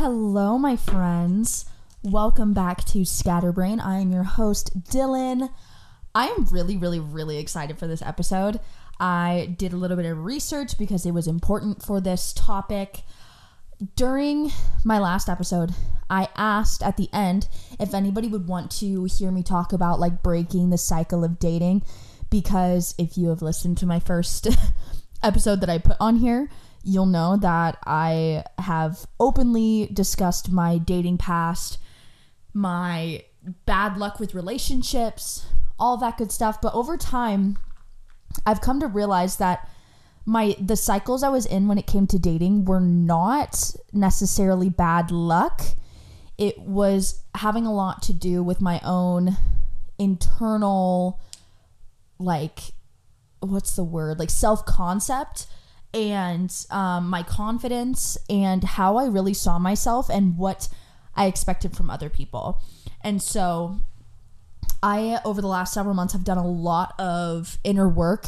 Hello, my friends. Welcome back to Scatterbrain. I am your host, Dylan. I am really, really, really excited for this episode. I did a little bit of research because it was important for this topic. During my last episode, I asked at the end if anybody would want to hear me talk about like breaking the cycle of dating because if you have listened to my first episode that I put on here, you'll know that I have openly discussed my dating past, my bad luck with relationships, all that good stuff. But over time, I've come to realize that my the cycles I was in when it came to dating were not necessarily bad luck. It was having a lot to do with my own internal like what's the word? Like self-concept and um, my confidence and how I really saw myself and what I expected from other people. And so I, over the last several months, have done a lot of inner work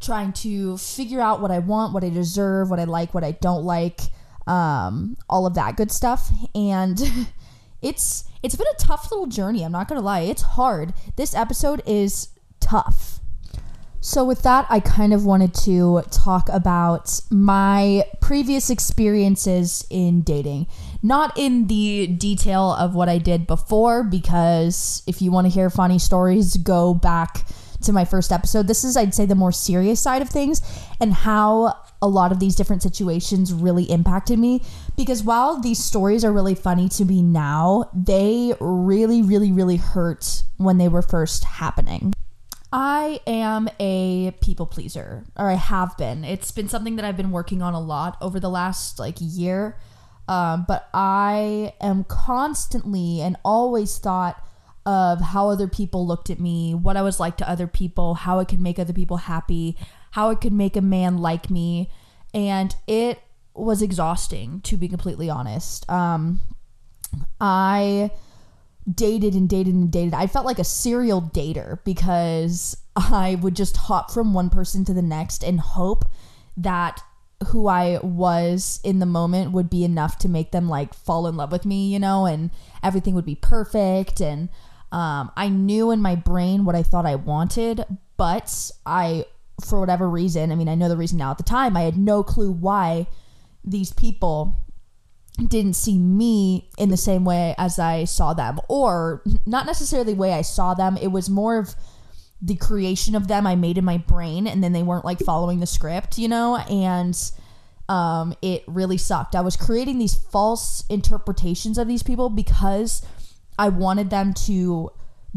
trying to figure out what I want, what I deserve, what I like, what I don't like, um, all of that good stuff. And it's it's been a tough little journey. I'm not gonna lie, it's hard. This episode is tough. So, with that, I kind of wanted to talk about my previous experiences in dating. Not in the detail of what I did before, because if you want to hear funny stories, go back to my first episode. This is, I'd say, the more serious side of things and how a lot of these different situations really impacted me. Because while these stories are really funny to me now, they really, really, really hurt when they were first happening. I am a people pleaser, or I have been. It's been something that I've been working on a lot over the last like year. Um, but I am constantly and always thought of how other people looked at me, what I was like to other people, how I could make other people happy, how I could make a man like me. And it was exhausting, to be completely honest. Um, I dated and dated and dated. I felt like a serial dater because I would just hop from one person to the next and hope that who I was in the moment would be enough to make them like fall in love with me, you know, and everything would be perfect. And um, I knew in my brain what I thought I wanted, but I, for whatever reason, I mean, I know the reason now at the time, I had no clue why these people didn't see me in the same way as I saw them, or not necessarily the way I saw them. It was more of the creation of them I made in my brain, and then they weren't like following the script, you know, and um, it really sucked. I was creating these false interpretations of these people because I wanted them to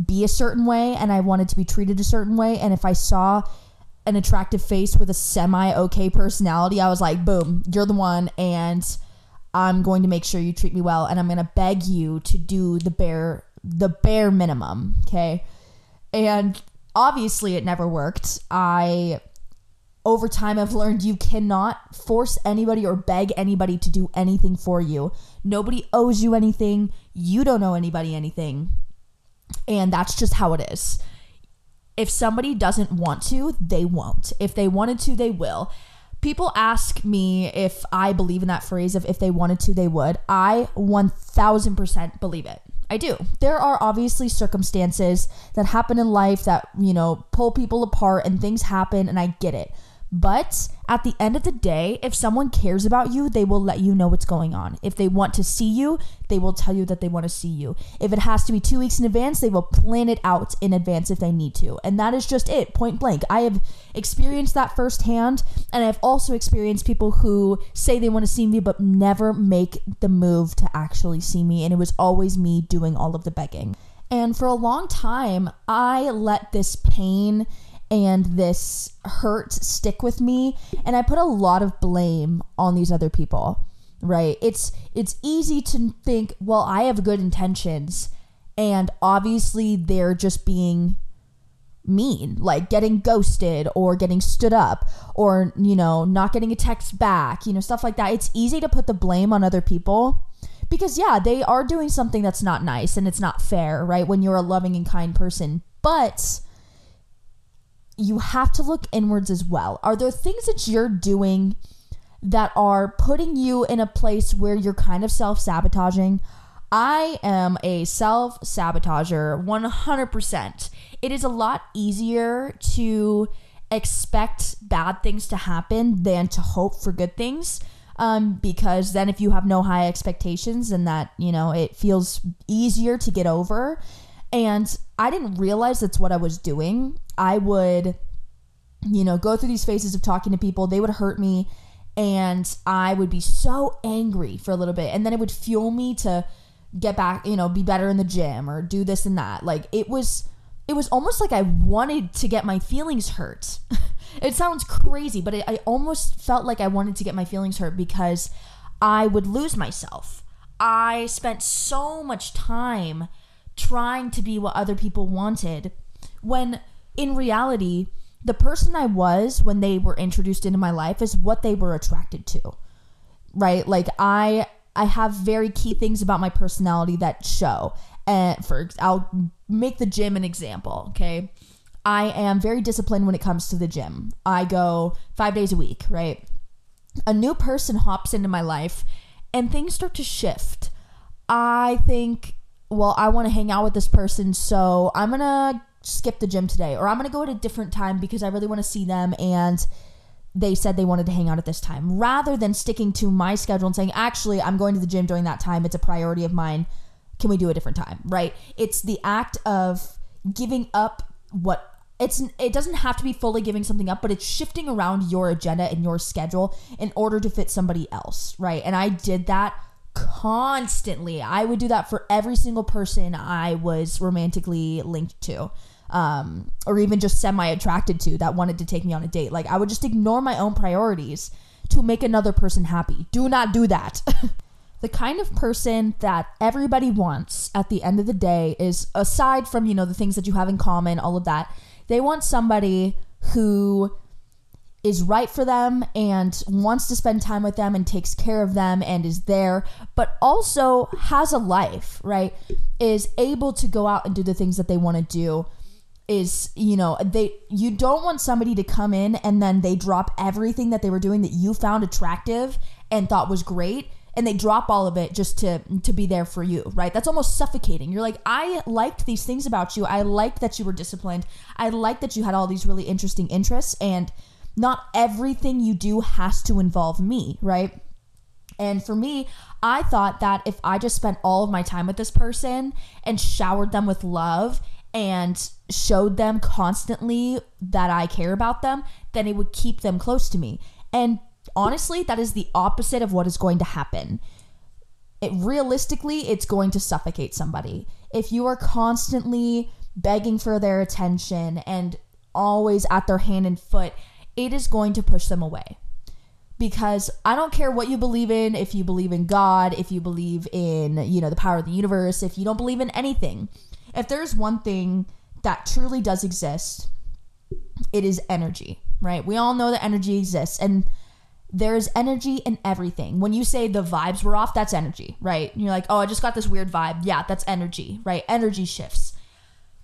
be a certain way and I wanted to be treated a certain way. And if I saw an attractive face with a semi okay personality, I was like, boom, you're the one. And I'm going to make sure you treat me well and I'm going to beg you to do the bare the bare minimum, okay? And obviously it never worked. I over time I've learned you cannot force anybody or beg anybody to do anything for you. Nobody owes you anything. You don't owe anybody anything. And that's just how it is. If somebody doesn't want to, they won't. If they wanted to, they will people ask me if I believe in that phrase of if they wanted to, they would. I 1000% believe it. I do. There are obviously circumstances that happen in life that, you know, pull people apart and things happen, and I get it. But at the end of the day, if someone cares about you, they will let you know what's going on. If they want to see you, they will tell you that they want to see you. If it has to be two weeks in advance, they will plan it out in advance if they need to. And that is just it, point blank. I have experienced that firsthand, and I've also experienced people who say they want to see me but never make the move to actually see me. And it was always me doing all of the begging. And for a long time, I let this pain and this hurt stick with me and I put a lot of blame on these other people. Right? It's it's easy to think, well, I have good intentions and obviously they're just being mean, like getting ghosted or getting stood up or, you know, not getting a text back, you know, stuff like that. It's easy to put the blame on other people because, yeah, they are doing something that's not nice and it's not fair, right? When you're a loving and kind person. But you have to look inwards as well. Are there things that you're doing that are putting you in a place where you're kind of self sabotaging. I am a self sabotager 100%. It is a lot easier to expect bad things to happen than to hope for good things. Um, because then if you have no high expectations, then that, you know, it feels easier to get over. And I didn't realize that's what I was doing. I would, you know, go through these phases of talking to people, they would hurt me, and I would be so angry for a little bit. And then it would fuel me to get back, you know, be better in the gym or do this and that. Like it was it was almost like I wanted to get my feelings hurt. it sounds crazy, but it, I almost felt like I wanted to get my feelings hurt because I would lose myself. I spent so much time trying to be what other people wanted when in reality, the person I was when they were introduced into my life is what they were attracted to. Right? Like I I have very key things about my personality that show. And for I'll make the gym an example, okay? I am very disciplined when it comes to the gym. I go 5 days a week, right? A new person hops into my life and things start to shift. I think, well, I want to hang out with this person, so I'm going to skip the gym today or I'm going to go at a different time because I really want to see them and they said they wanted to hang out at this time. Rather than sticking to my schedule and saying actually I'm going to the gym during that time. It's a priority of mine. Can we do a different time? Right? It's the act of giving up what it's it doesn't have to be fully giving something up but it's shifting around your agenda and your schedule in order to fit somebody else right? And I did that constantly. I would do that for every single person I was romantically linked to um, or even just semi attracted to that wanted to take me on a date. Like I would just ignore my own priorities to make another person happy. Do not do that. the kind of person that everybody wants at the end of the day is aside from, you know, the things that you have in common, all of that, they want somebody who is right for them and wants to spend time with them and takes care of them and is there, but also has a life, right? Is able to go out and do the things that they want to do is you know they you don't want somebody to come in and then they drop everything that they were doing that you found attractive and thought was great and they drop all of it just to to be there for you right? That's almost suffocating. You're like i liked these things about you. I liked that you were disciplined. I liked that you had all these really interesting interests and not everything you do has to involve me right? And for me, I thought that if I just spent all of my time with this person and showered them with love and showed them constantly that I care about them, then it would keep them close to me. And honestly, that is the opposite of what is going to happen. It realistically, it's going to suffocate somebody. If you are constantly begging for their attention and always at their hand and foot, it is going to push them away. Because I don't care what you believe in, if you believe in God, if you believe in, you know, the power of the universe, if you don't believe in anything, if there's one thing that truly does exist, it is energy, right? We all know that energy exists and there's energy in everything. When you say the vibes were off, that's energy, right? And you're like, oh, I just got this weird vibe. Yeah, that's energy, right? Energy shifts.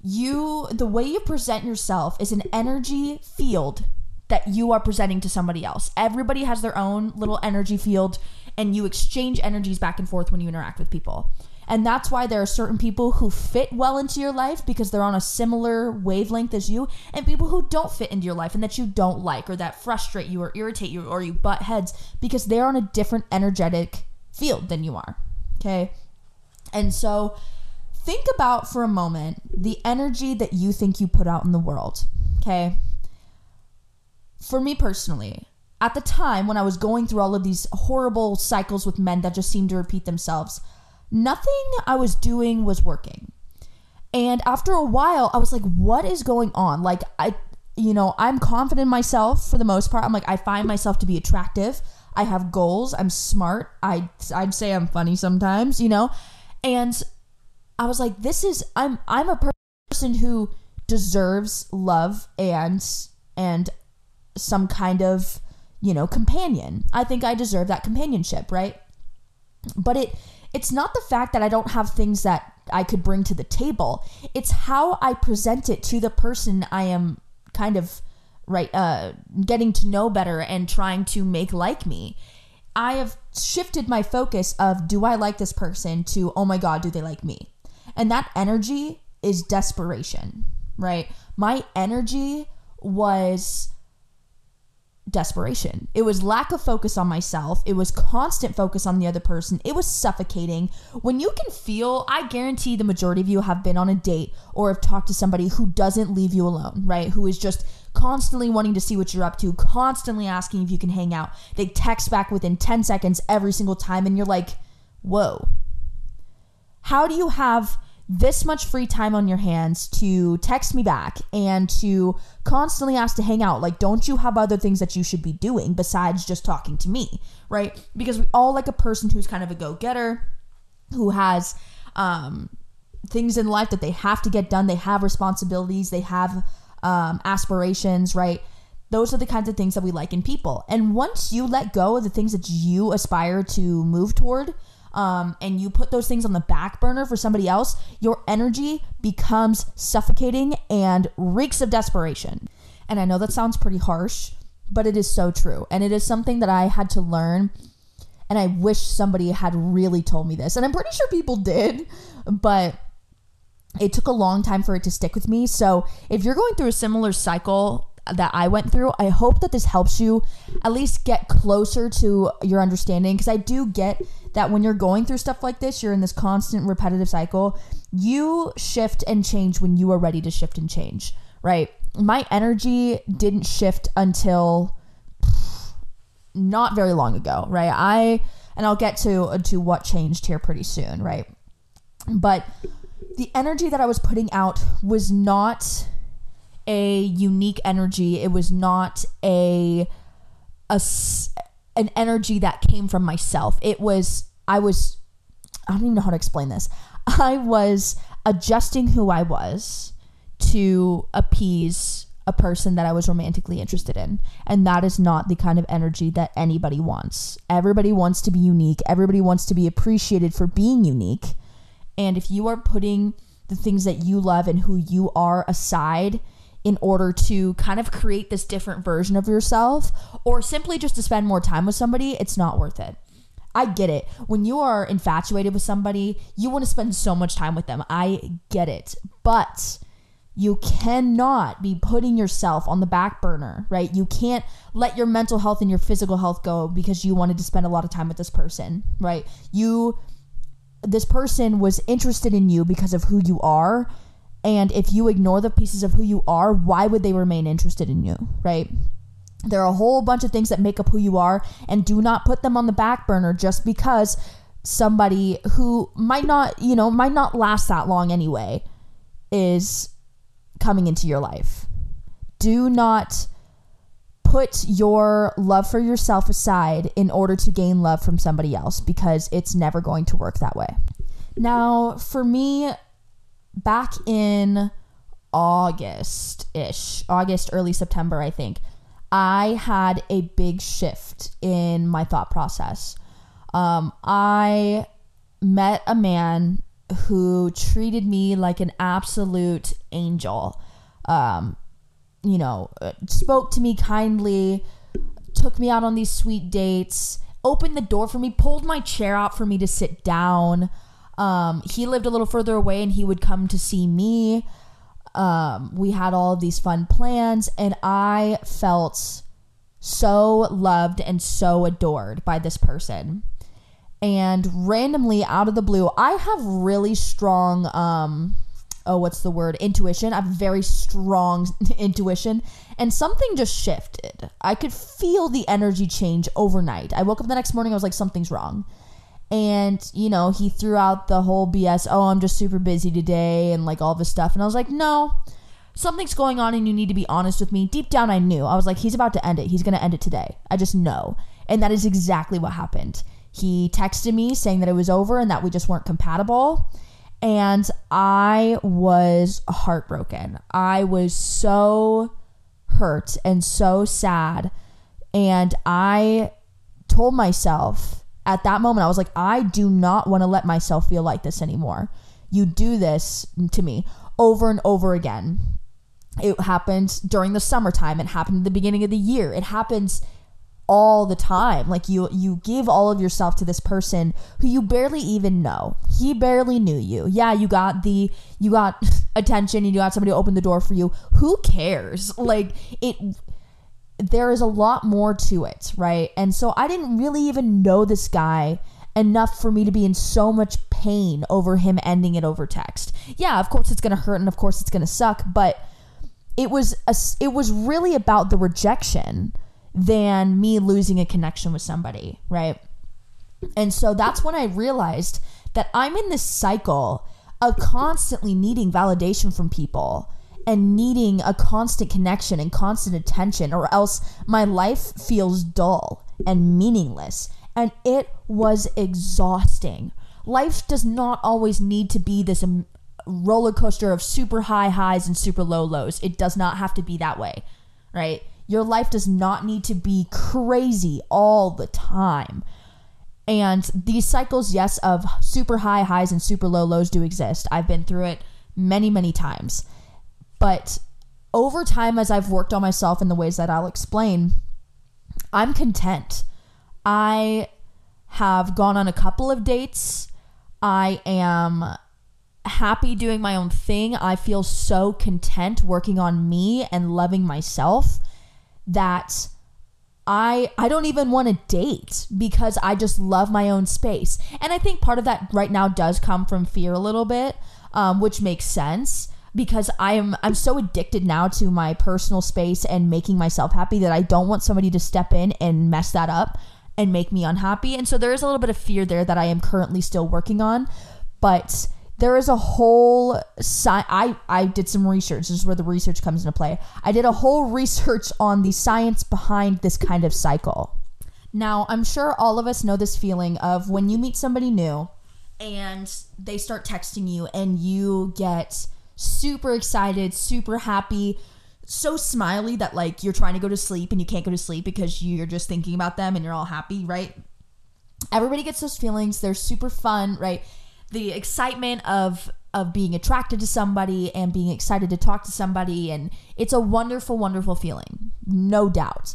You, the way you present yourself is an energy field that you are presenting to somebody else. Everybody has their own little energy field, and you exchange energies back and forth when you interact with people. And that's why there are certain people who fit well into your life because they're on a similar wavelength as you, and people who don't fit into your life and that you don't like or that frustrate you or irritate you or you butt heads because they're on a different energetic field than you are. Okay. And so think about for a moment the energy that you think you put out in the world. Okay. For me personally, at the time when I was going through all of these horrible cycles with men that just seemed to repeat themselves, nothing I was doing was working. And after a while, I was like, what is going on? Like, I, you know, I'm confident in myself for the most part. I'm like, I find myself to be attractive. I have goals. I'm smart. I, I'd say I'm funny sometimes, you know? And I was like, this is, I'm, I'm a person who deserves love and, and some kind of, you know, companion. I think I deserve that companionship, right? But it, it's not the fact that I don't have things that I could bring to the table. It's how I present it to the person I am kind of right uh getting to know better and trying to make like me. I have shifted my focus of do I like this person to oh my god, do they like me? And that energy is desperation, right? My energy was desperation. It was lack of focus on myself. It was constant focus on the other person. It was suffocating. When you can feel, I guarantee the majority of you have been on a date or have talked to somebody who doesn't leave you alone, right? Who is just constantly wanting to see what you're up to, constantly asking if you can hang out. They text back within 10 seconds every single time, and you're like, whoa. How do you have this much free time on your hands to text me back and to constantly ask to hang out. Like, don't you have other things that you should be doing besides just talking to me, right? Because we all like a person who's kind of a go getter, who has um, things in life that they have to get done, they have responsibilities, they have um, aspirations, right? Those are the kinds of things that we like in people. And once you let go of the things that you aspire to move toward, um, and you put those things on the back burner for somebody else, your energy becomes suffocating and reeks of desperation. And I know that sounds pretty harsh, but it is so true. And it is something that I had to learn. And I wish somebody had really told me this. And I'm pretty sure people did, but it took a long time for it to stick with me. So if you're going through a similar cycle that I went through. I hope that this helps you at least get closer to your understanding because I do get that when you're going through stuff like this, you're in this constant repetitive cycle. You shift and change when you are ready to shift and change, right? My energy didn't shift until not very long ago, right? I and I'll get to to what changed here pretty soon, right? But the energy that I was putting out was not a unique energy. It was not a a an energy that came from myself. It was I was I don't even know how to explain this. I was adjusting who I was to appease a person that I was romantically interested in. And that is not the kind of energy that anybody wants. Everybody wants to be unique. Everybody wants to be appreciated for being unique. And if you are putting the things that you love and who you are aside in order to kind of create this different version of yourself or simply just to spend more time with somebody, it's not worth it. I get it. When you are infatuated with somebody, you want to spend so much time with them. I get it. But you cannot be putting yourself on the back burner, right? You can't let your mental health and your physical health go because you wanted to spend a lot of time with this person, right? You this person was interested in you because of who you are and if you ignore the pieces of who you are, why would they remain interested in you, right? There are a whole bunch of things that make up who you are, and do not put them on the back burner just because somebody who might not, you know, might not last that long anyway is coming into your life. Do not put your love for yourself aside in order to gain love from somebody else because it's never going to work that way. Now, for me, back in August ish, August, early September, I think, I had a big shift in my thought process. Um, I met a man who treated me like an absolute angel. Um, you know, uh, spoke to me kindly, took me out on these sweet dates, opened the door for me, pulled my chair out for me to sit down. Um, he lived a little further away and he would come to see me. Um, we had all of these fun plans, and I felt so loved and so adored by this person. And randomly, out of the blue, I have really strong, um, oh, what's the word? Intuition. I have very strong intuition. And something just shifted. I could feel the energy change overnight. I woke up the next morning, I was like, something's wrong. And, you know, he threw out the whole BS, oh, I'm just super busy today and like all this stuff. And I was like, no, something's going on and you need to be honest with me. Deep down, I knew. I was like, he's about to end it. He's going to end it today. I just know. And that is exactly what happened. He texted me saying that it was over and that we just weren't compatible. And I was heartbroken. I was so hurt and so sad. And I told myself, at that moment, I was like, I do not want to let myself feel like this anymore. You do this to me over and over again. It happens during the summertime. It happened at the beginning of the year. It happens all the time like you you give all of yourself to this person who you barely even know he barely knew you yeah you got the you got attention and you got somebody to open the door for you who cares like it there is a lot more to it right and so i didn't really even know this guy enough for me to be in so much pain over him ending it over text yeah of course it's gonna hurt and of course it's gonna suck but it was a, it was really about the rejection than me losing a connection with somebody, right? And so that's when I realized that I'm in this cycle of constantly needing validation from people and needing a constant connection and constant attention, or else my life feels dull and meaningless. And it was exhausting. Life does not always need to be this um, roller coaster of super high highs and super low lows. It does not have to be that way, right? Your life does not need to be crazy all the time. And these cycles, yes, of super high highs and super low lows do exist. I've been through it many, many times. But over time, as I've worked on myself in the ways that I'll explain, I'm content. I have gone on a couple of dates. I am happy doing my own thing. I feel so content working on me and loving myself that I I don't even want to date because I just love my own space. And I think part of that right now does come from fear a little bit, um, which makes sense because I'm I'm so addicted now to my personal space and making myself happy that I don't want somebody to step in and mess that up and make me unhappy. And so there is a little bit of fear there that I am currently still working on, but there is a whole sci- I I did some research. This is where the research comes into play. I did a whole research on the science behind this kind of cycle. Now, I'm sure all of us know this feeling of when you meet somebody new and they start texting you and you get super excited, super happy, so smiley that like you're trying to go to sleep and you can't go to sleep because you're just thinking about them and you're all happy, right? Everybody gets those feelings. They're super fun, right? the excitement of of being attracted to somebody and being excited to talk to somebody and it's a wonderful wonderful feeling no doubt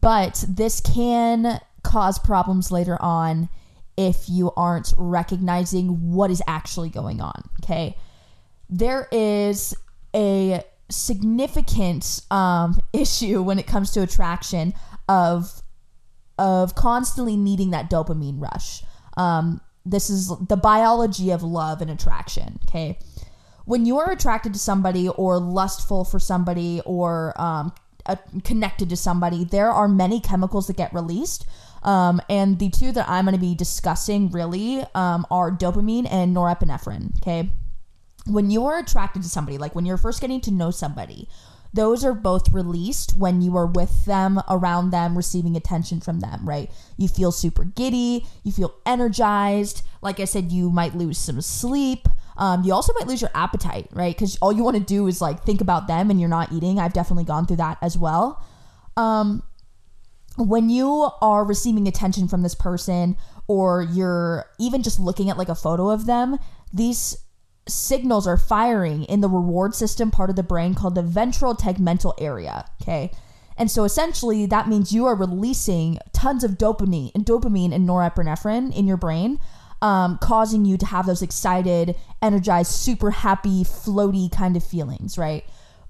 but this can cause problems later on if you aren't recognizing what is actually going on okay there is a significant um, issue when it comes to attraction of of constantly needing that dopamine rush um, this is the biology of love and attraction. Okay. When you are attracted to somebody or lustful for somebody or um, connected to somebody, there are many chemicals that get released. Um, and the two that I'm going to be discussing really um, are dopamine and norepinephrine. Okay. When you are attracted to somebody, like when you're first getting to know somebody, those are both released when you are with them, around them, receiving attention from them, right? You feel super giddy, you feel energized. Like I said, you might lose some sleep. Um, you also might lose your appetite, right? Because all you want to do is like think about them and you're not eating. I've definitely gone through that as well. Um, when you are receiving attention from this person or you're even just looking at like a photo of them, these signals are firing in the reward system part of the brain called the ventral tegmental area. Okay. And so essentially that means you are releasing tons of dopamine and dopamine and norepinephrine in your brain, um, causing you to have those excited, energized, super happy, floaty kind of feelings, right?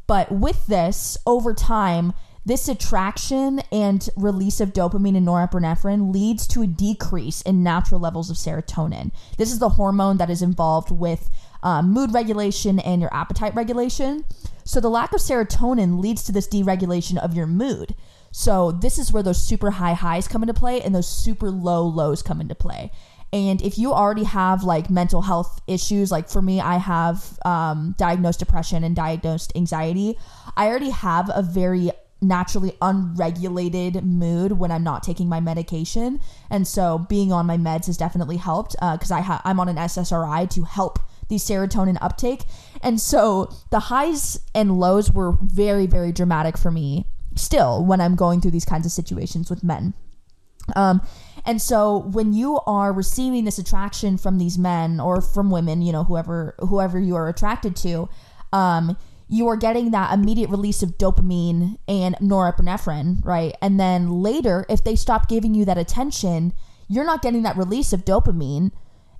But with this, over time, this attraction and release of dopamine and norepinephrine leads to a decrease in natural levels of serotonin. This is the hormone that is involved with um, mood regulation and your appetite regulation. So the lack of serotonin leads to this deregulation of your mood. So this is where those super high highs come into play and those super low lows come into play. And if you already have like mental health issues, like for me, I have um, diagnosed depression and diagnosed anxiety. I already have a very naturally unregulated mood when I'm not taking my medication, and so being on my meds has definitely helped because uh, ha- I'm on an SSRI to help the serotonin uptake. And so the highs and lows were very, very dramatic for me still when I'm going through these kinds of situations with men. Um, and so when you are receiving this attraction from these men or from women, you know, whoever whoever you are attracted to, um, you are getting that immediate release of dopamine and norepinephrine, right? And then later, if they stop giving you that attention, you're not getting that release of dopamine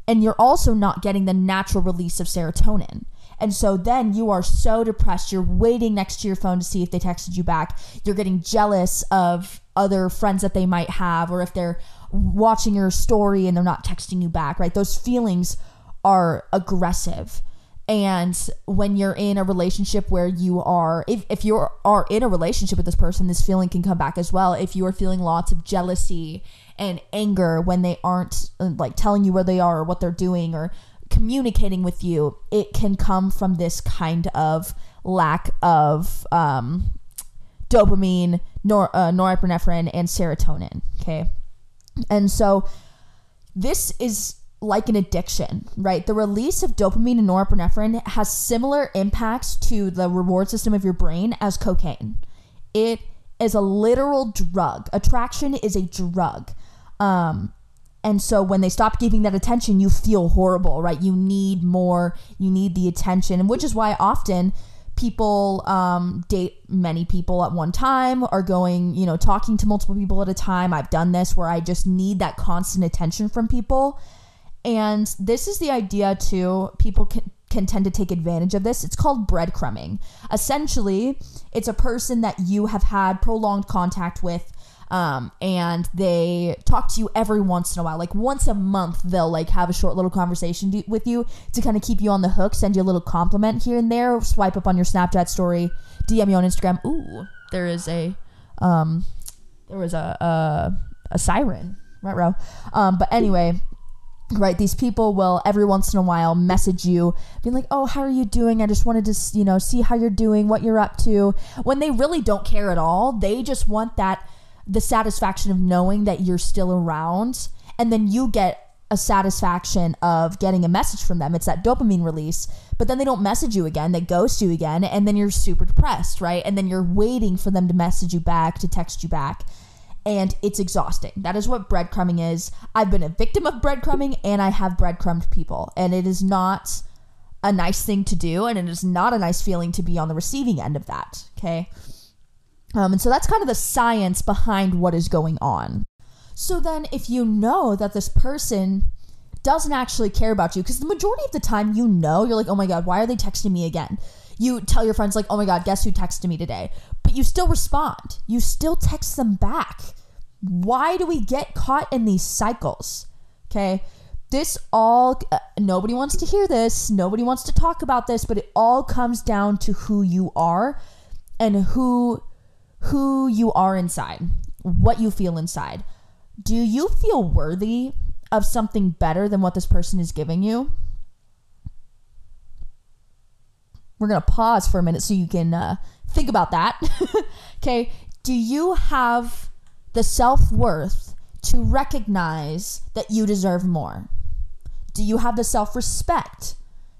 and you're also not getting the natural release of serotonin. And so then you are so depressed. You're waiting next to your phone to see if they texted you back. You're getting jealous of other friends that they might have, or if they're watching your story and they're not texting you back, right? Those feelings are aggressive. And when you're in a relationship where you are, if, if you are in a relationship with this person, this feeling can come back as well. If you are feeling lots of jealousy and anger when they aren't uh, like telling you where they are or what they're doing or communicating with you, it can come from this kind of lack of um, dopamine, nor, uh, norepinephrine, and serotonin. Okay. And so this is like an addiction, right? The release of dopamine and norepinephrine has similar impacts to the reward system of your brain as cocaine. It is a literal drug. Attraction is a drug. Um, and so when they stop giving that attention, you feel horrible, right? You need more, you need the attention, which is why often people um, date many people at one time or going, you know, talking to multiple people at a time. I've done this where I just need that constant attention from people. And this is the idea too. People can, can tend to take advantage of this. It's called breadcrumbing. Essentially, it's a person that you have had prolonged contact with um, and they talk to you every once in a while. Like once a month they'll like have a short little conversation with you to kind of keep you on the hook send you a little compliment here and there swipe up on your snapchat story dm you on instagram. Ooh there is a um there was a a, a siren. Right row. Um but anyway right these people will every once in a while message you being like oh how are you doing? I just wanted to you know see how you're doing what you're up to. When they really don't care at all they just want that the satisfaction of knowing that you're still around and then you get a satisfaction of getting a message from them. It's that dopamine release, but then they don't message you again, they ghost you again, and then you're super depressed, right? And then you're waiting for them to message you back, to text you back. And it's exhausting. That is what breadcrumbing is. I've been a victim of breadcrumbing and I have breadcrumbed people. And it is not a nice thing to do. And it is not a nice feeling to be on the receiving end of that. Okay. Um, and so that's kind of the science behind what is going on. So then, if you know that this person doesn't actually care about you, because the majority of the time you know, you're like, oh my God, why are they texting me again? You tell your friends, like, oh my God, guess who texted me today? But you still respond, you still text them back. Why do we get caught in these cycles? Okay. This all, uh, nobody wants to hear this. Nobody wants to talk about this, but it all comes down to who you are and who who you are inside, what you feel inside. Do you feel worthy of something better than what this person is giving you? We're going to pause for a minute so you can uh, think about that. okay. Do you have the self worth to recognize that you deserve more? Do you have the self respect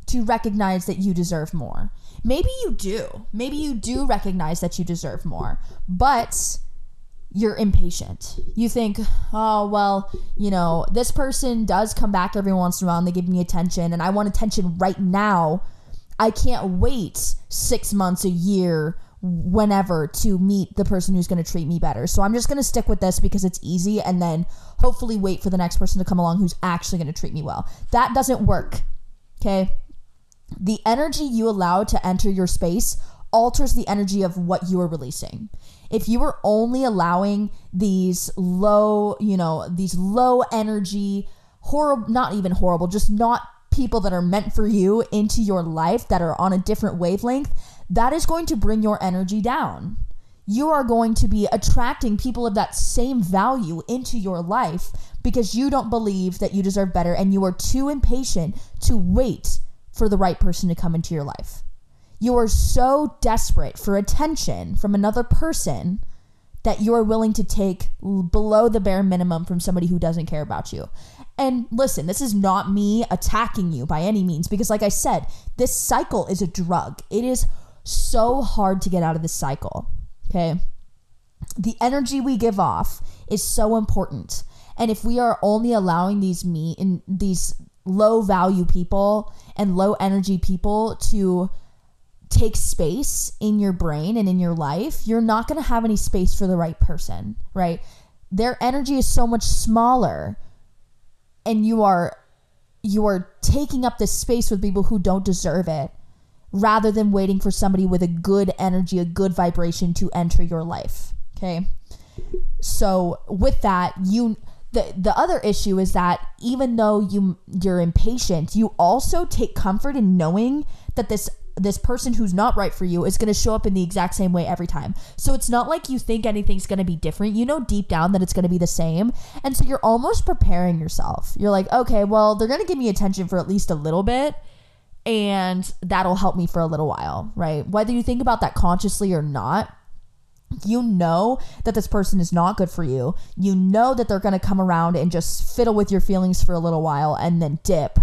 to recognize that you deserve more? Maybe you do. Maybe you do recognize that you deserve more, but you're impatient. You think, oh, well, you know, this person does come back every once in a while and they give me attention, and I want attention right now. I can't wait six months, a year, whenever to meet the person who's going to treat me better. So I'm just going to stick with this because it's easy and then hopefully wait for the next person to come along who's actually going to treat me well. That doesn't work. Okay the energy you allow to enter your space alters the energy of what you are releasing. If you are only allowing these low, you know, these low energy, horrible, not even horrible, just not people that are meant for you into your life that are on a different wavelength, that is going to bring your energy down. You are going to be attracting people of that same value into your life because you don't believe that you deserve better and you are too impatient to wait for the right person to come into your life. You are so desperate for attention from another person that you are willing to take below the bare minimum from somebody who doesn't care about you. And listen, this is not me attacking you by any means because, like I said, this cycle is a drug. It is so hard to get out of this cycle. Okay. The energy we give off is so important. And if we are only allowing these me in these low value people and low energy people to take space in your brain and in your life, you're not going to have any space for the right person, right? Their energy is so much smaller and you are you are taking up this space with people who don't deserve it rather than waiting for somebody with a good energy, a good vibration to enter your life. Okay? So, with that, you the the other issue is that even though you you're impatient, you also take comfort in knowing that this this person who's not right for you is going to show up in the exact same way every time. So it's not like you think anything's going to be different. You know deep down that it's going to be the same. And so you're almost preparing yourself. You're like, "Okay, well, they're going to give me attention for at least a little bit." And that'll help me for a little while, right? Whether you think about that consciously or not, you know that this person is not good for you. You know that they're going to come around and just fiddle with your feelings for a little while and then dip,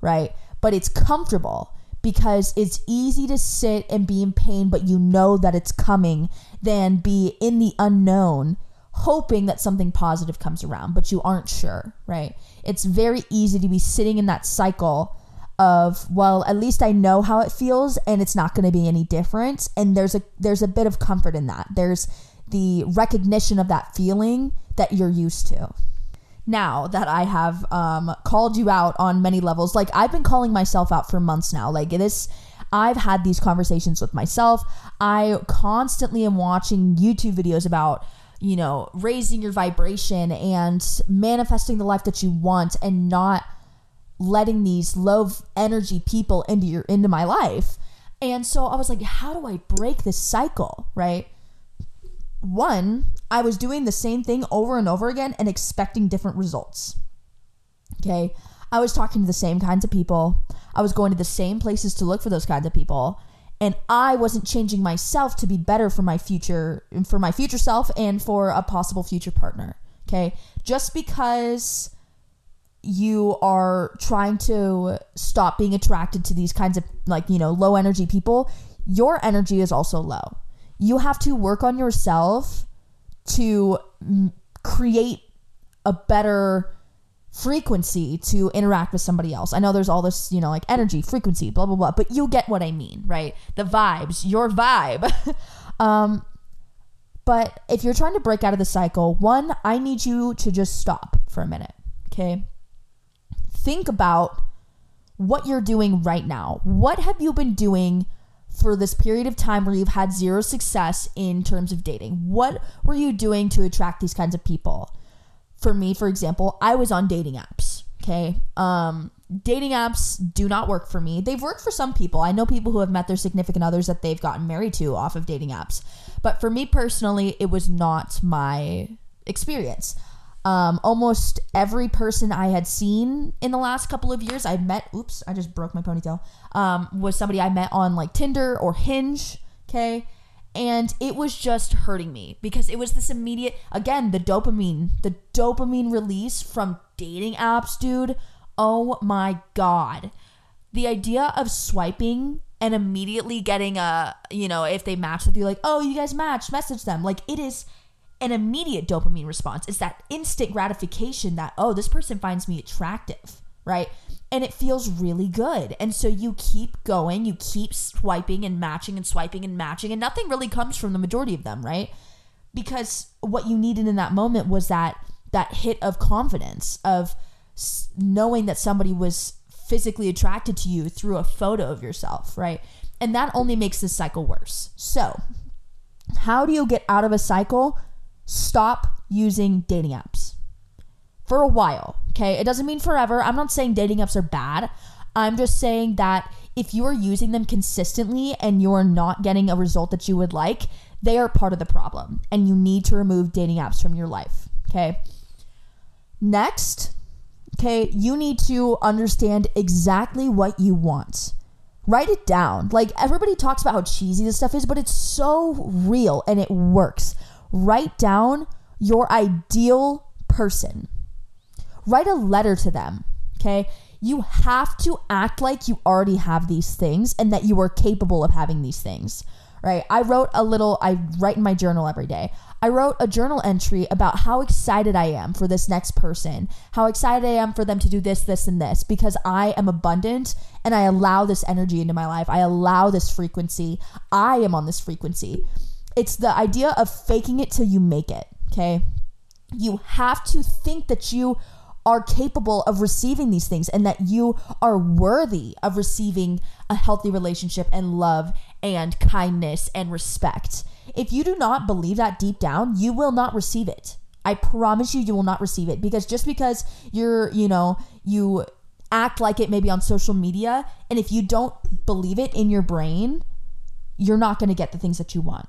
right? But it's comfortable because it's easy to sit and be in pain, but you know that it's coming, than be in the unknown, hoping that something positive comes around, but you aren't sure, right? It's very easy to be sitting in that cycle of well at least i know how it feels and it's not going to be any different and there's a there's a bit of comfort in that. There's the recognition of that feeling that you're used to. Now that i have um, called you out on many levels like i've been calling myself out for months now. Like this i've had these conversations with myself. I constantly am watching youtube videos about you know raising your vibration and manifesting the life that you want and not letting these low energy people into your into my life. And so I was like, how do I break this cycle, right? One, I was doing the same thing over and over again and expecting different results. Okay? I was talking to the same kinds of people. I was going to the same places to look for those kinds of people. And I wasn't changing myself to be better for my future for my future self and for a possible future partner. Okay? Just because you are trying to stop being attracted to these kinds of like you know low energy people your energy is also low you have to work on yourself to create a better frequency to interact with somebody else. I know there's all this, you know, like energy, frequency, blah blah blah, but you get what I mean, right? The vibes, your vibe. um but if you're trying to break out of the cycle, one, I need you to just stop for a minute, okay? Think about what you're doing right now. What have you been doing for this period of time where you've had zero success in terms of dating? What were you doing to attract these kinds of people? For me, for example, I was on dating apps. Okay. Um, dating apps do not work for me. They've worked for some people. I know people who have met their significant others that they've gotten married to off of dating apps. But for me personally, it was not my experience. Um, almost every person I had seen in the last couple of years, I met. Oops, I just broke my ponytail. Um, was somebody I met on like Tinder or Hinge. Okay, and it was just hurting me because it was this immediate. Again, the dopamine, the dopamine release from dating apps, dude. Oh my god, the idea of swiping and immediately getting a, you know, if they match with you, like, oh, you guys matched, message them. Like it is an immediate dopamine response. It's that instant gratification that, oh, this person finds me attractive, right? And it feels really good. And so you keep going, you keep swiping and matching and swiping and matching, and nothing really comes from the majority of them, right? Because what you needed in that moment was that that hit of confidence of knowing that somebody was physically attracted to you through a photo of yourself, right? And that only makes this cycle worse. So, how do you get out of a cycle? Stop using dating apps for a while. Okay. It doesn't mean forever. I'm not saying dating apps are bad. I'm just saying that if you are using them consistently and you're not getting a result that you would like, they are part of the problem and you need to remove dating apps from your life. Okay. Next, okay, you need to understand exactly what you want. Write it down. Like everybody talks about how cheesy this stuff is, but it's so real and it works. Write down your ideal person. Write a letter to them, okay? You have to act like you already have these things and that you are capable of having these things, right? I wrote a little, I write in my journal every day. I wrote a journal entry about how excited I am for this next person, how excited I am for them to do this, this, and this, because I am abundant and I allow this energy into my life. I allow this frequency. I am on this frequency. It's the idea of faking it till you make it, okay? You have to think that you are capable of receiving these things and that you are worthy of receiving a healthy relationship and love and kindness and respect. If you do not believe that deep down, you will not receive it. I promise you, you will not receive it because just because you're, you know, you act like it maybe on social media, and if you don't believe it in your brain, you're not going to get the things that you want.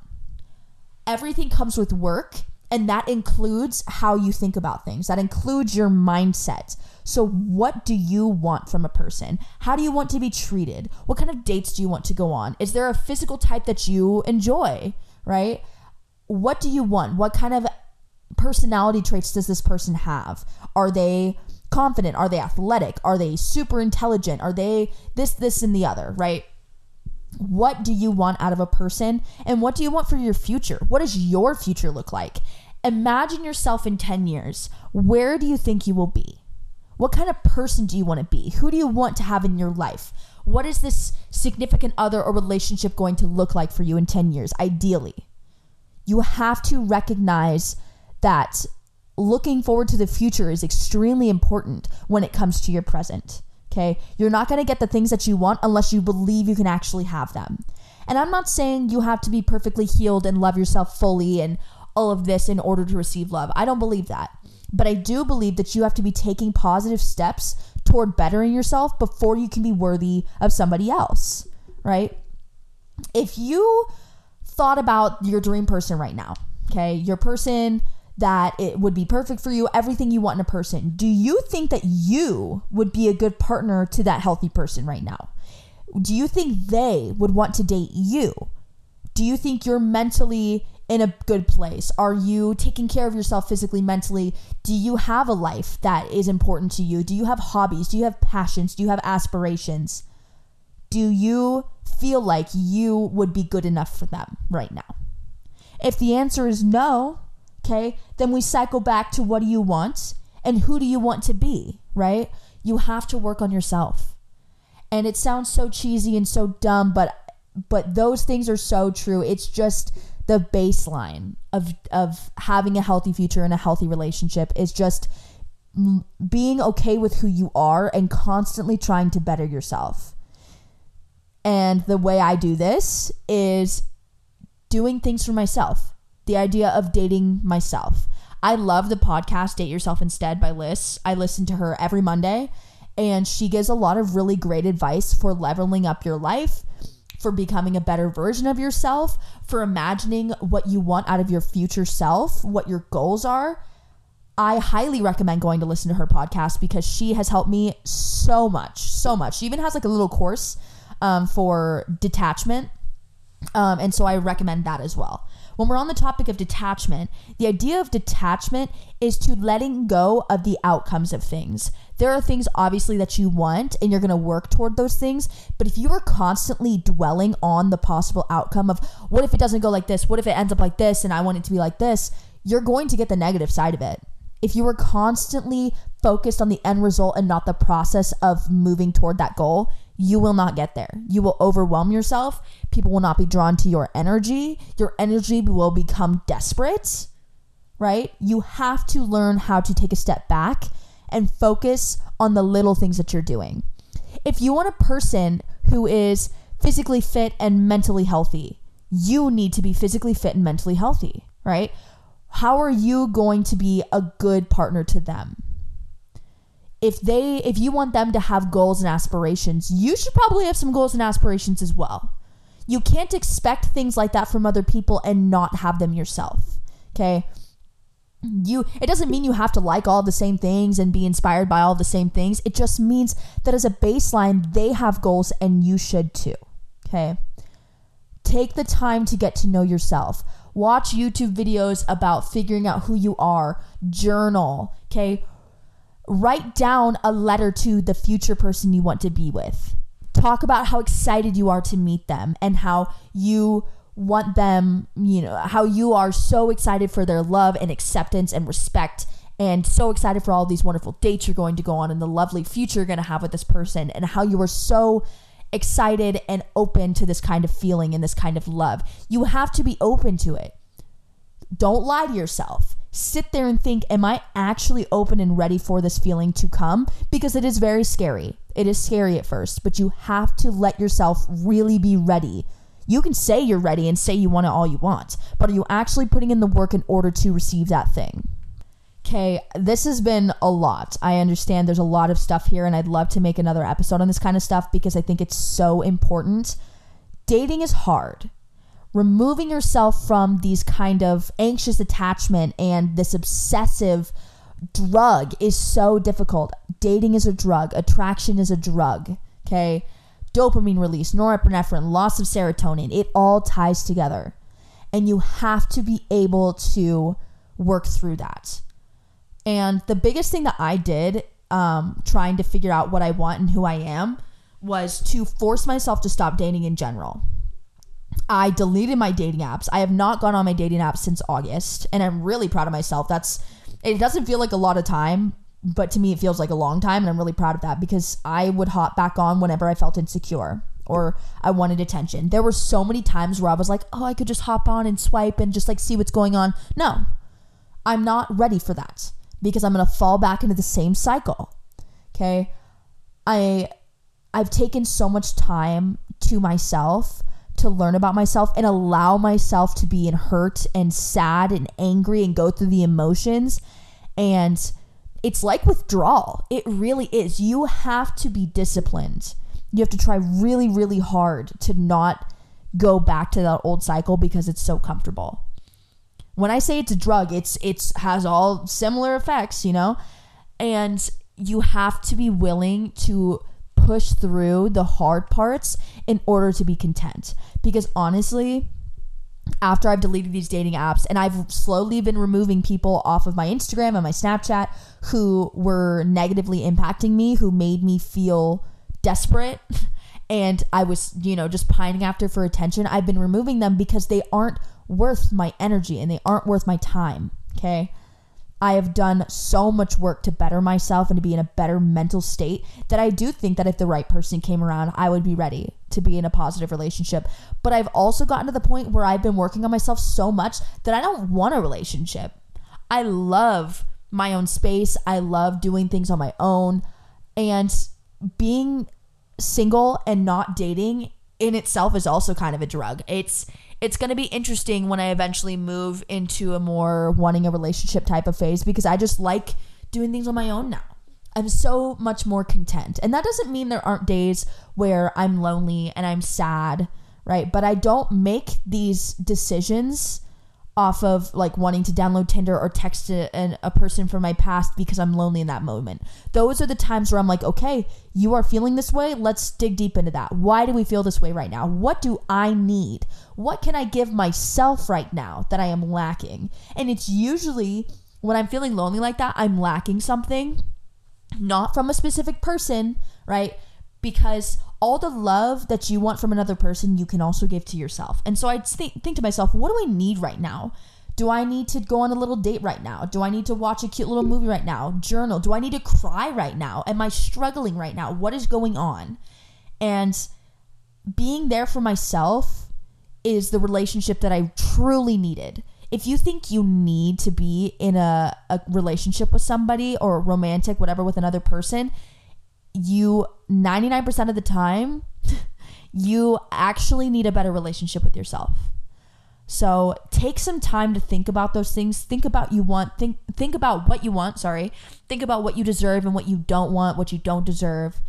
Everything comes with work and that includes how you think about things, that includes your mindset. So, what do you want from a person? How do you want to be treated? What kind of dates do you want to go on? Is there a physical type that you enjoy, right? What do you want? What kind of personality traits does this person have? Are they confident? Are they athletic? Are they super intelligent? Are they this, this, and the other, right? What do you want out of a person? And what do you want for your future? What does your future look like? Imagine yourself in 10 years. Where do you think you will be? What kind of person do you want to be? Who do you want to have in your life? What is this significant other or relationship going to look like for you in 10 years, ideally? You have to recognize that looking forward to the future is extremely important when it comes to your present. Okay. You're not going to get the things that you want unless you believe you can actually have them. And I'm not saying you have to be perfectly healed and love yourself fully and all of this in order to receive love. I don't believe that. But I do believe that you have to be taking positive steps toward bettering yourself before you can be worthy of somebody else, right? If you thought about your dream person right now, okay, your person that it would be perfect for you, everything you want in a person, do you think that you would be a good partner to that healthy person right now? Do you think they would want to date you? Do you think you're mentally in a good place? Are you taking care of yourself physically, mentally? Do you have a life that is important to you? Do you have hobbies? Do you have passions? Do you have aspirations? Do you feel like you would be good enough for them right now? If the answer is no, okay, then we cycle back to what do you want and who do you want to be, right? You have to work on yourself. And it sounds so cheesy and so dumb, but but those things are so true. It's just the baseline of of having a healthy future and a healthy relationship is just being okay with who you are and constantly trying to better yourself. And the way I do this is doing things for myself. The idea of dating myself. I love the podcast Date Yourself Instead by Lyss. I listen to her every Monday and she gives a lot of really great advice for leveling up your life for becoming a better version of yourself, for imagining what you want out of your future self, what your goals are. I highly recommend going to listen to her podcast because she has helped me so much, so much. She even has like a little course um, for detachment. Um, and so I recommend that as well. When we're on the topic of detachment, the idea of detachment is to letting go of the outcomes of things. There are things obviously that you want and you're going to work toward those things, but if you are constantly dwelling on the possible outcome of what if it doesn't go like this? What if it ends up like this and I want it to be like this? You're going to get the negative side of it. If you are constantly focused on the end result and not the process of moving toward that goal, you will not get there. You will overwhelm yourself. People will not be drawn to your energy. Your energy will become desperate, right? You have to learn how to take a step back and focus on the little things that you're doing. If you want a person who is physically fit and mentally healthy, you need to be physically fit and mentally healthy, right? How are you going to be a good partner to them? If they if you want them to have goals and aspirations, you should probably have some goals and aspirations as well. You can't expect things like that from other people and not have them yourself. Okay? You it doesn't mean you have to like all the same things and be inspired by all the same things. It just means that as a baseline, they have goals and you should too. Okay? Take the time to get to know yourself. Watch YouTube videos about figuring out who you are. Journal, okay? Write down a letter to the future person you want to be with. Talk about how excited you are to meet them and how you want them, you know, how you are so excited for their love and acceptance and respect and so excited for all these wonderful dates you're going to go on and the lovely future you're going to have with this person and how you are so excited and open to this kind of feeling and this kind of love. You have to be open to it. Don't lie to yourself. Sit there and think, am I actually open and ready for this feeling to come? Because it is very scary. It is scary at first, but you have to let yourself really be ready. You can say you're ready and say you want it all you want, but are you actually putting in the work in order to receive that thing? Okay, this has been a lot. I understand there's a lot of stuff here, and I'd love to make another episode on this kind of stuff because I think it's so important. Dating is hard. Removing yourself from these kind of anxious attachment and this obsessive drug is so difficult. Dating is a drug, attraction is a drug. Okay, dopamine release, norepinephrine, loss of serotonin, it all ties together. And you have to be able to work through that. And the biggest thing that I did um, trying to figure out what I want and who I am was to force myself to stop dating in general. I deleted my dating apps. I have not gone on my dating apps since August, and I'm really proud of myself. That's it doesn't feel like a lot of time, but to me it feels like a long time, and I'm really proud of that because I would hop back on whenever I felt insecure or I wanted attention. There were so many times where I was like, "Oh, I could just hop on and swipe and just like see what's going on." No. I'm not ready for that because I'm going to fall back into the same cycle. Okay? I I've taken so much time to myself to learn about myself and allow myself to be in hurt and sad and angry and go through the emotions and it's like withdrawal. It really is. You have to be disciplined. You have to try really really hard to not go back to that old cycle because it's so comfortable when I say it's a drug, it's it's has all similar effects, you know? And you have to be willing to push through the hard parts in order to be content. Because honestly, after I've deleted these dating apps and I've slowly been removing people off of my Instagram and my Snapchat who were negatively impacting me, who made me feel desperate and I was, you know, just pining after for attention, I've been removing them because they aren't worth my energy and they aren't worth my time. Okay. I have done so much work to better myself and to be in a better mental state that I do think that if the right person came around, I would be ready to be in a positive relationship. But I've also gotten to the point where I've been working on myself so much that I don't want a relationship. I love my own space. I love doing things on my own. And being single and not dating in itself is also kind of a drug. It's it's going to be interesting when I eventually move into a more wanting a relationship type of phase because I just like doing things on my own now. I'm so much more content. And that doesn't mean there aren't days where I'm lonely and I'm sad, right? But I don't make these decisions off of like wanting to download Tinder or text a, a person from my past because I'm lonely in that moment. Those are the times where I'm like, okay, you are feeling this way. Let's dig deep into that. Why do we feel this way right now? What do I need? What can I give myself right now that I am lacking? And it's usually when I'm feeling lonely like that, I'm lacking something, not from a specific person, right? Because all the love that you want from another person, you can also give to yourself. And so I think, think to myself, what do I need right now? Do I need to go on a little date right now? Do I need to watch a cute little movie right now? Journal? Do I need to cry right now? Am I struggling right now? What is going on? And being there for myself is the relationship that I truly needed. If you think you need to be in a, a relationship with somebody or romantic, whatever, with another person, you 99% of the time, you actually need a better relationship with yourself. So take some time to think about those things. Think about you want. Think think about what you want. Sorry. Think about what you deserve and what you don't want, what you don't deserve.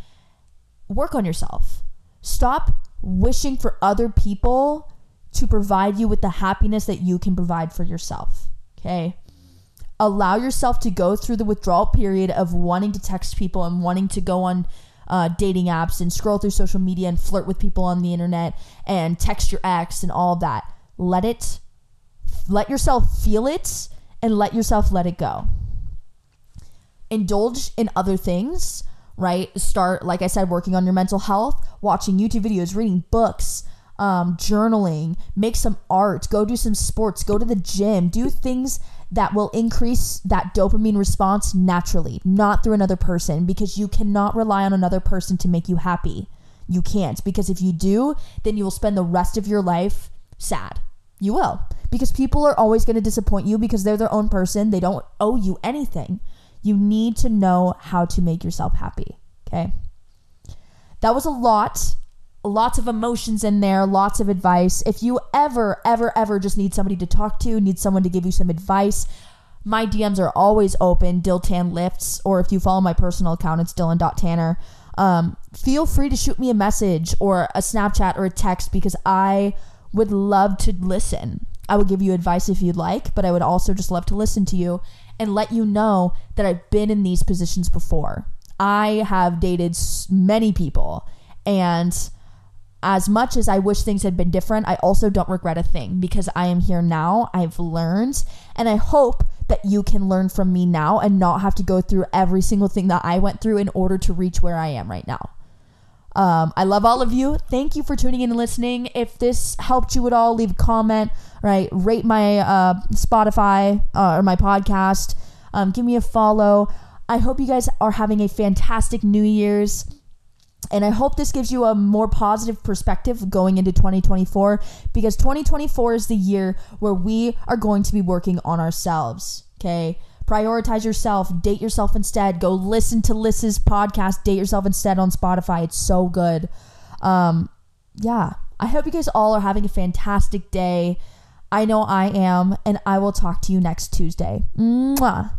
Work on yourself. Stop wishing for other people to provide you with the happiness that you can provide for yourself. Okay allow yourself to go through the withdrawal period of wanting to text people and wanting to go on uh, dating apps and scroll through social media and flirt with people on the internet and text your ex and all that. Let it, let yourself feel it and let yourself let it go. Indulge in other things, right? Start, like I said, working on your mental health, watching YouTube videos, reading books, um, journaling, make some art, go do some sports, go to the gym, do things that will increase that dopamine response naturally, not through another person, because you cannot rely on another person to make you happy. You can't, because if you do, then you will spend the rest of your life sad. You will, because people are always going to disappoint you because they're their own person. They don't owe you anything. You need to know how to make yourself happy. Okay. That was a lot lots of emotions in there, lots of advice. If you ever, ever, ever just need somebody to talk to, need someone to give you some advice, my DMs are always open, Diltan Lifts, or if you follow my personal account, it's Dylan.Tanner. Um, feel free to shoot me a message or a Snapchat or a text because I would love to listen. I would give you advice if you'd like, but I would also just love to listen to you and let you know that I've been in these positions before. I have dated many people and as much as I wish things had been different, I also don't regret a thing because I am here now. I've learned, and I hope that you can learn from me now and not have to go through every single thing that I went through in order to reach where I am right now. Um, I love all of you. Thank you for tuning in and listening. If this helped you at all, leave a comment, right? Rate my uh, Spotify uh, or my podcast. Um, give me a follow. I hope you guys are having a fantastic New Year's. And I hope this gives you a more positive perspective going into 2024 because 2024 is the year where we are going to be working on ourselves. Okay. Prioritize yourself, date yourself instead. Go listen to Lyss's podcast, Date Yourself Instead on Spotify. It's so good. Um, yeah. I hope you guys all are having a fantastic day. I know I am, and I will talk to you next Tuesday. Mwah.